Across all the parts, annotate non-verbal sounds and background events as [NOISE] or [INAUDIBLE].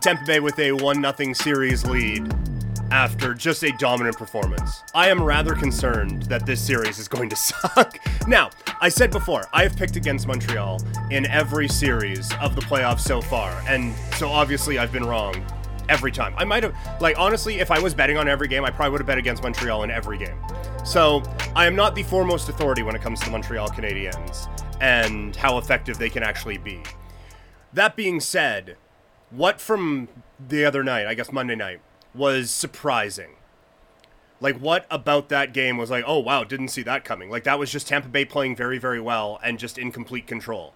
Tampa Bay with a 1 0 series lead after just a dominant performance. I am rather concerned that this series is going to [LAUGHS] suck. now, I said before, I have picked against Montreal in every series of the playoffs so far, and so obviously I've been wrong every time. I might have, like, honestly, if I was betting on every game, I probably would have bet against Montreal in every game. So, I am not the foremost authority when it comes to the Montreal Canadiens and how effective they can actually be. That being said, what from the other night, I guess Monday night, was surprising. Like, what about that game was like, oh, wow, didn't see that coming? Like, that was just Tampa Bay playing very, very well and just in complete control.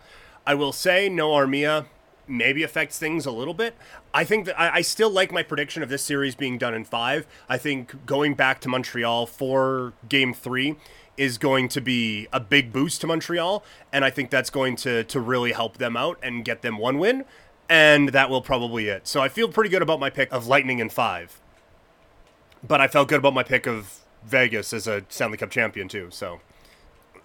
I will say, no Armia maybe affects things a little bit. I think that I, I, still like my prediction of this series being done in five. I think going back to Montreal for game three is going to be a big boost to Montreal, and I think that's going to to really help them out and get them one win and that will probably it. So I feel pretty good about my pick of Lightning in five, but I felt good about my pick of Vegas as a Stanley Cup champion too. So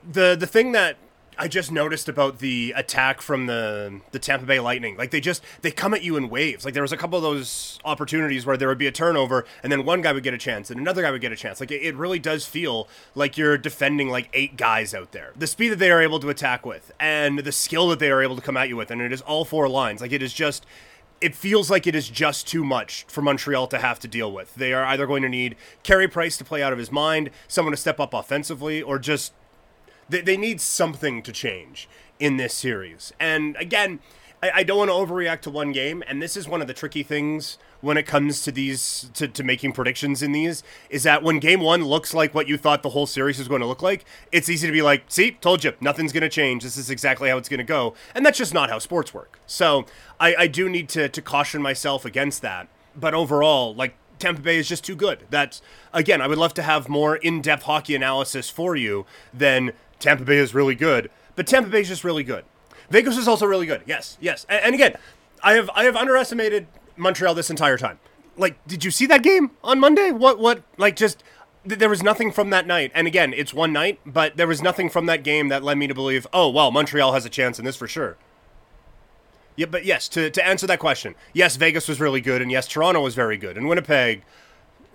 the the thing that I just noticed about the attack from the the Tampa Bay Lightning. Like they just they come at you in waves. Like there was a couple of those opportunities where there would be a turnover and then one guy would get a chance and another guy would get a chance. Like it, it really does feel like you're defending like eight guys out there. The speed that they are able to attack with and the skill that they are able to come at you with and it is all four lines. Like it is just it feels like it is just too much for Montreal to have to deal with. They are either going to need Carey Price to play out of his mind, someone to step up offensively, or just they, they need something to change in this series. And again, I, I don't want to overreact to one game, and this is one of the tricky things when it comes to these to, to making predictions in these is that when game one looks like what you thought the whole series was going to look like it's easy to be like see told you nothing's going to change this is exactly how it's going to go and that's just not how sports work so i, I do need to, to caution myself against that but overall like Tampa Bay is just too good. That's again, I would love to have more in-depth hockey analysis for you than Tampa Bay is really good, but Tampa Bay is just really good. Vegas is also really good. Yes, yes. And, and again, I have I have underestimated Montreal this entire time. Like, did you see that game on Monday? What what like just there was nothing from that night. And again, it's one night, but there was nothing from that game that led me to believe, oh well, Montreal has a chance in this for sure. Yeah, but yes, to, to answer that question, yes, Vegas was really good, and yes, Toronto was very good, and Winnipeg,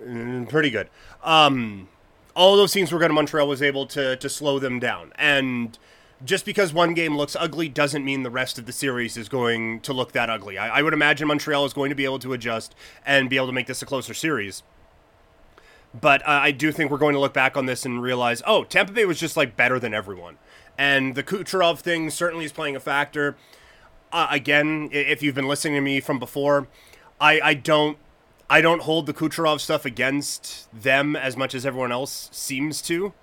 mm, pretty good. Um, all those teams were good. Montreal was able to to slow them down. And just because one game looks ugly doesn't mean the rest of the series is going to look that ugly. I, I would imagine Montreal is going to be able to adjust and be able to make this a closer series. But uh, I do think we're going to look back on this and realize, oh, Tampa Bay was just like better than everyone. And the Kucherov thing certainly is playing a factor. Uh, again, if you've been listening to me from before, I, I don't I don't hold the Kucherov stuff against them as much as everyone else seems to.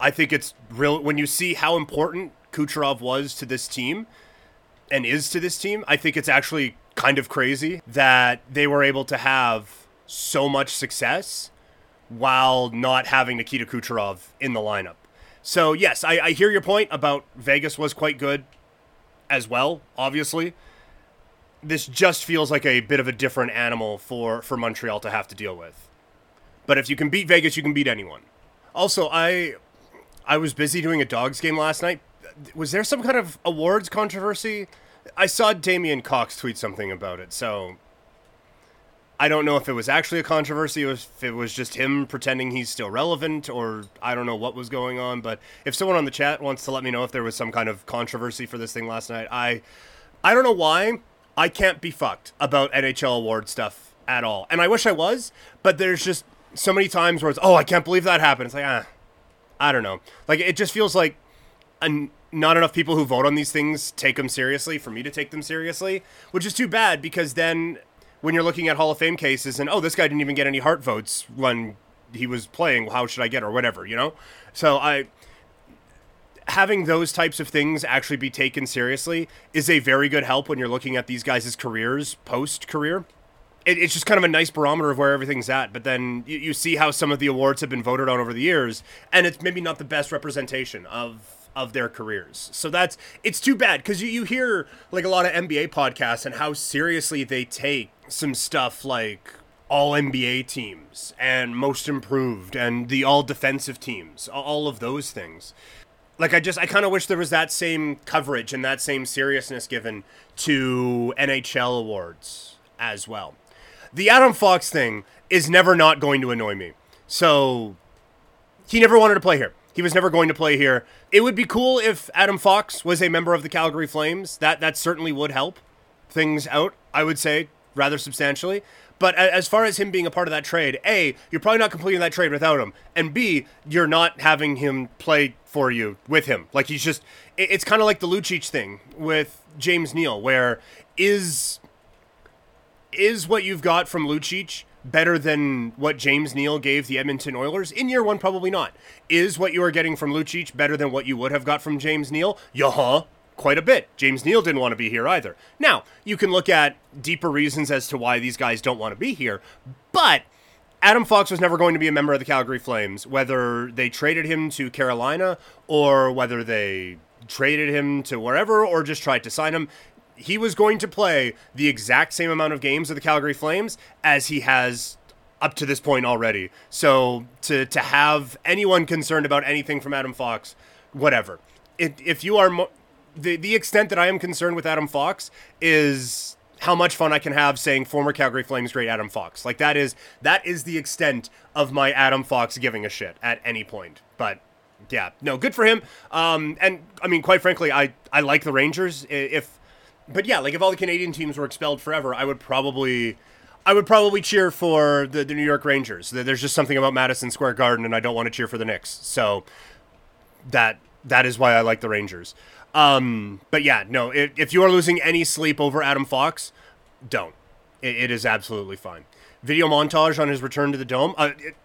I think it's real when you see how important Kucherov was to this team and is to this team. I think it's actually kind of crazy that they were able to have so much success while not having Nikita Kucherov in the lineup. So yes, I, I hear your point about Vegas was quite good as well, obviously this just feels like a bit of a different animal for for Montreal to have to deal with. But if you can beat Vegas, you can beat anyone. Also, I I was busy doing a dogs game last night. Was there some kind of awards controversy? I saw Damien Cox tweet something about it, so I don't know if it was actually a controversy, if it was just him pretending he's still relevant, or I don't know what was going on. But if someone on the chat wants to let me know if there was some kind of controversy for this thing last night, I I don't know why. I can't be fucked about NHL award stuff at all. And I wish I was, but there's just so many times where it's, oh, I can't believe that happened. It's like, ah, I don't know. Like, it just feels like a, not enough people who vote on these things take them seriously for me to take them seriously, which is too bad because then when you're looking at Hall of Fame cases and, oh, this guy didn't even get any Hart votes when he was playing, how should I get, or whatever, you know? So I having those types of things actually be taken seriously is a very good help when you're looking at these guys' careers post career. It, it's just kind of a nice barometer of where everything's at. But then you, you see how some of the awards have been voted on over the years, and it's maybe not the best representation of of their careers. So that's it's too bad because you, you hear like a lot of NBA podcasts and how seriously they take some stuff like all NBA teams and most improved and the all defensive teams, all of those things Like I just I kind of wish there was that same coverage and that same seriousness given to NHL awards as well. The Adam Fox thing is never not going to annoy me. So he never wanted to play here. He was never going to play here. It would be cool if Adam Fox was a member of the Calgary Flames. That that certainly would help things out, I would say, rather substantially. But as far as him being a part of that trade, A, you're probably not completing that trade without him. And B, you're not having him play for you with him. Like he's just it's kind of like the Lucic thing with James Neal where is is what you've got from Lucic better than what James Neal gave the Edmonton Oilers? In year one, probably not. Is what you are getting from Lucic better than what you would have got from James Neal? Yeah, quite a bit. James Neal didn't want to be here either. Now, you can look at deeper reasons as to why these guys don't want to be here, but Adam Fox was never going to be a member of the Calgary Flames, whether they traded him to Carolina or whether they traded him to wherever or just tried to sign him he was going to play the exact same amount of games with the Calgary Flames as he has up to this point already. So to to have anyone concerned about anything from Adam Fox, whatever. If, if you are mo- the the extent that I am concerned with Adam Fox is how much fun I can have saying former Calgary Flames great Adam Fox. Like that is that is the extent of my Adam Fox giving a shit at any point. But yeah, no, good for him. Um, and I mean, quite frankly, I I like the Rangers. If but yeah, like if all the Canadian teams were expelled forever, I would probably I would probably cheer for the, the New York Rangers. There's just something about Madison Square Garden, and I don't want to cheer for the Knicks. So that that is why I like the Rangers. Um, but yeah, no, if, if you are losing any sleep over Adam Fox, don't. it, it is absolutely fine. Video montage on his return to the dome. Uh, it,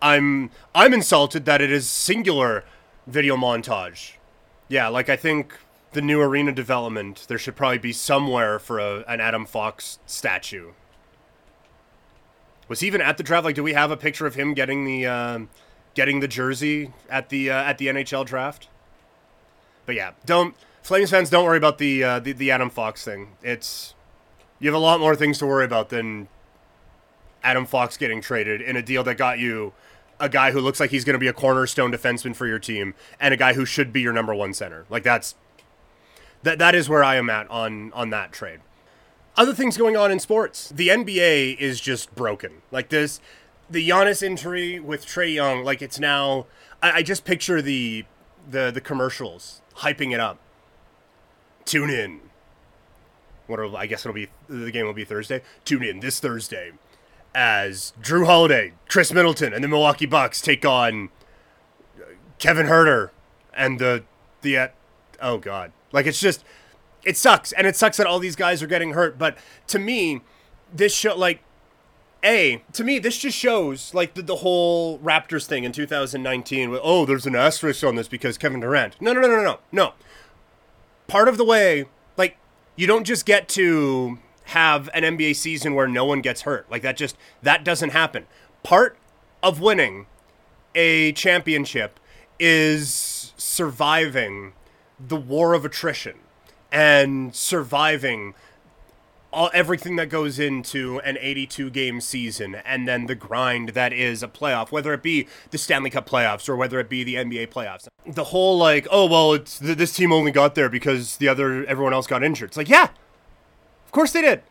I'm I'm insulted that it is singular video montage. Yeah, like I think the new arena development, there should probably be somewhere for a, an Adam Fox statue. Was he even at the draft? Like, do we have a picture of him getting the uh, getting the jersey at the uh, at the NHL draft? But yeah, don't Flames fans don't worry about the, uh, the the Adam Fox thing. It's you have a lot more things to worry about than Adam Fox getting traded in a deal that got you a guy who looks like he's going to be a cornerstone defenseman for your team and a guy who should be your number one center. Like that's that that is where I am at on on that trade. Other things going on in sports. The NBA is just broken. Like this the Giannis injury with Trae Young, like it's now I, I just picture the the the commercials hyping it up. Tune in. What I guess it'll be the game will be Thursday. Tune in this Thursday as Jrue Holiday, Khris Middleton, and the Milwaukee Bucks take on Kevin Huerter and the the uh, oh god like it's just it sucks and it sucks that all these guys are getting hurt, but to me this show like a to me this just shows like the, the whole Raptors thing in 2019 with oh there's an asterisk on this because Kevin Durant. No, no, no, no, no. No. Part of the way like you don't just get to have an NBA season where no one gets hurt. Like that just that doesn't happen. Part of winning a championship is surviving the war of attrition and surviving all everything that goes into an 82 game season and then the grind that is a playoff whether it be the Stanley Cup playoffs or whether it be the NBA playoffs. The whole like oh well it's this team only got there because the other everyone else got injured. It's like yeah of course they did.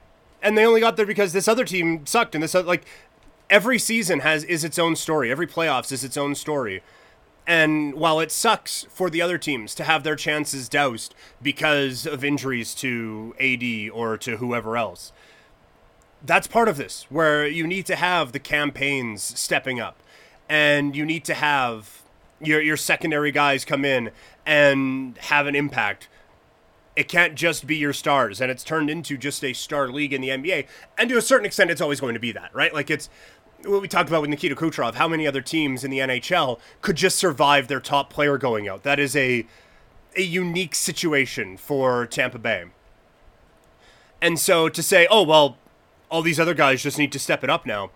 And they only got there because this other team sucked and this like every season has is its own story. Every playoffs is its own story and while it sucks for the other teams to have their chances doused because of injuries to AD or to whoever else, that's part of this, where you need to have the campaigns stepping up and you need to have your, your secondary guys come in and have an impact. It can't just be your stars, and it's turned into just a star league in the NBA. And to a certain extent, it's always going to be that, right? Like it's what we talked about with Nikita Kucherov, how many other teams in the NHL could just survive their top player going out? That is a a unique situation for Tampa Bay. And so to say, oh well, all these other guys just need to step it up now.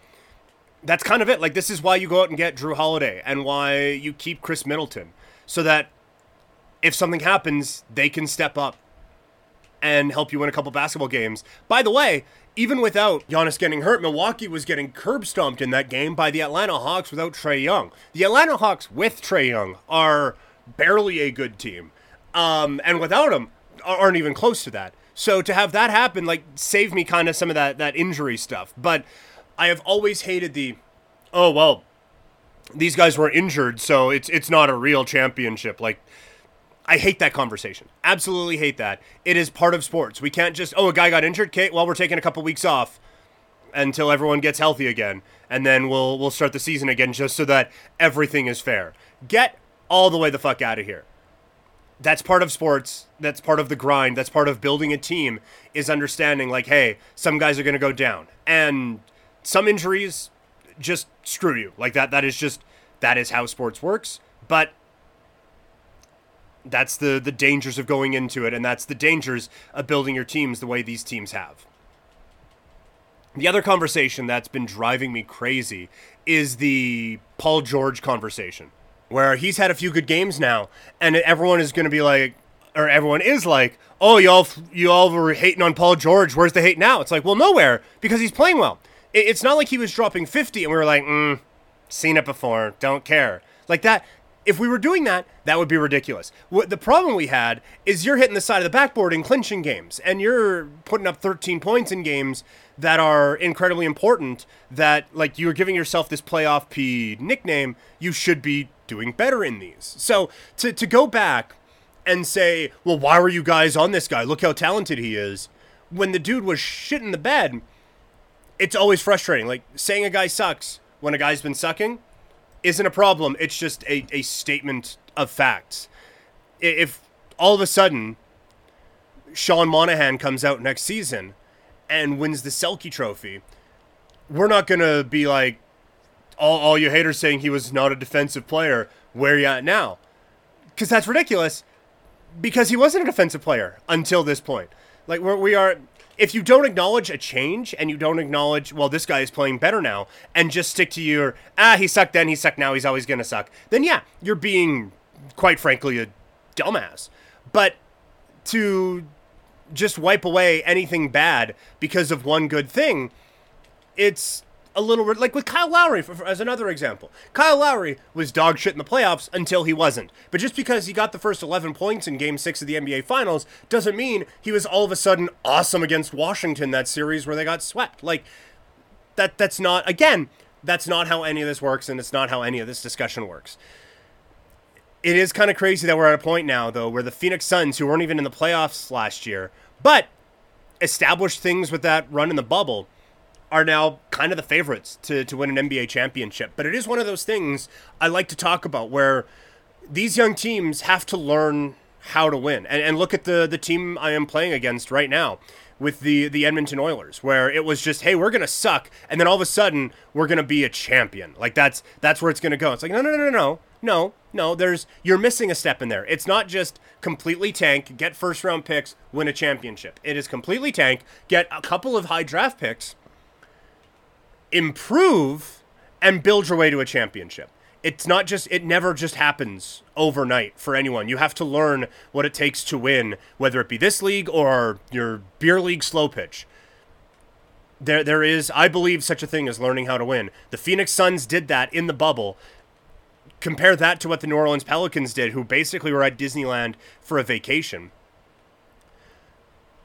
That's kind of it. Like this is why you go out and get Jrue Holiday and why you keep Khris Middleton so that if something happens, they can step up and help you win a couple basketball games. By the way, even without Giannis getting hurt, Milwaukee was getting curb stomped in that game by the Atlanta Hawks without Trae Young. The Atlanta Hawks with Trae Young are barely a good team. Um, and without him, aren't even close to that. So to have that happen, like, save me kind of some of that that injury stuff. But I have always hated the, oh well, these guys were injured, so it's it's not a real championship. Like, I hate that conversation. Absolutely hate that. It is part of sports. We can't just oh a guy got injured, okay, well we're taking a couple weeks off until everyone gets healthy again, and then we'll we'll start the season again just so that everything is fair. Get all the way the fuck out of here that's part of sports that's part of the grind that's part of building a team is understanding like hey some guys are going to go down and some injuries just screw you like that that is just that is how sports works but that's the the dangers of going into it and that's the dangers of building your teams the way these teams have the other conversation that's been driving me crazy is the Paul George conversation where he's had a few good games now, and everyone is going to be like, or everyone is like, oh, y'all, you all were hating on Paul George. Where's the hate now? It's like, well, nowhere because he's playing well. It's not like he was dropping 50 and we were like, mm, seen it before, don't care. Like that. If we were doing that, that would be ridiculous. What the problem we had is you're hitting the side of the backboard in clinching games, and you're putting up 13 points in games that are incredibly important. That like you're giving yourself this playoff P nickname. You should be doing better in these. So to, to go back and say, well, why were you guys on this guy? Look how talented he is. When the dude was shit in the bed, it's always frustrating. Like saying a guy sucks when a guy's been sucking isn't a problem. It's just a, a statement of facts. If all of a sudden Sean Monahan comes out next season and wins the Selke trophy, we're not going to be like, all, all you haters saying he was not a defensive player. Where you at now? Because that's ridiculous. Because he wasn't a defensive player until this point. Like where we are, if you don't acknowledge a change and you don't acknowledge, well, this guy is playing better now, and just stick to your ah, he sucked then, he sucked now, he's always gonna suck. Then yeah, you're being, quite frankly, a dumbass. But to just wipe away anything bad because of one good thing, it's a little like with Kyle Lowry for, for, as another example. Kyle Lowry was dog shit in the playoffs until he wasn't. But just because he got the first 11 points in game 6 of the NBA finals doesn't mean he was all of a sudden awesome against Washington that series where they got swept. Like that that's not again, that's not how any of this works and it's not how any of this discussion works. It is kind of crazy that we're at a point now though where the Phoenix Suns who weren't even in the playoffs last year, but established things with that run in the bubble are now kind of the favorites to, to win an NBA championship. But it is one of those things I like to talk about where these young teams have to learn how to win. And, and look at the, the team I am playing against right now with the, the Edmonton Oilers, where it was just, hey, we're gonna suck, and then all of a sudden we're gonna be a champion. Like that's that's where it's gonna go. It's like, no, no, no, no, no. No, no, there's you're missing a step in there. It's not just completely tank, get first round picks, win a championship. It is completely tank, get a couple of high draft picks, improve and build your way to a championship. It's not just, it never just happens overnight for anyone. You have to learn what it takes to win, whether it be this league or your beer league slow pitch. There, there is, I believe, such a thing as learning how to win. The Phoenix Suns did that in the bubble. Compare that to what the New Orleans Pelicans did, who basically were at Disneyland for a vacation.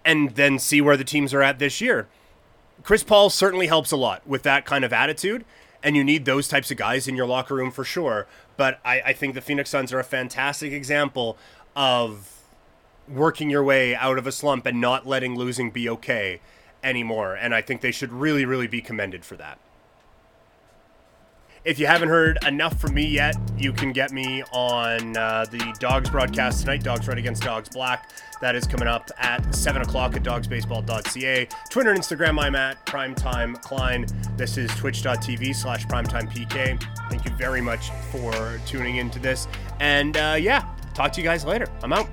And then see where the teams are at this year Chris Paul certainly helps a lot with that kind of attitude, and you need those types of guys in your locker room for sure. But I, I think the Phoenix Suns are a fantastic example of working your way out of a slump and not letting losing be okay anymore. And I think they should really, really be commended for that. If you haven't heard enough from me yet, you can get me on uh, the Dogs broadcast tonight, Dogs Red Against Dogs Black. That is coming up at 7 o'clock at dogsbaseball.ca. Twitter and Instagram, I'm at Primetime Klein. This is twitch.tv slash primetimepk. Thank you very much for tuning into this. And uh, yeah, talk to you guys later. I'm out.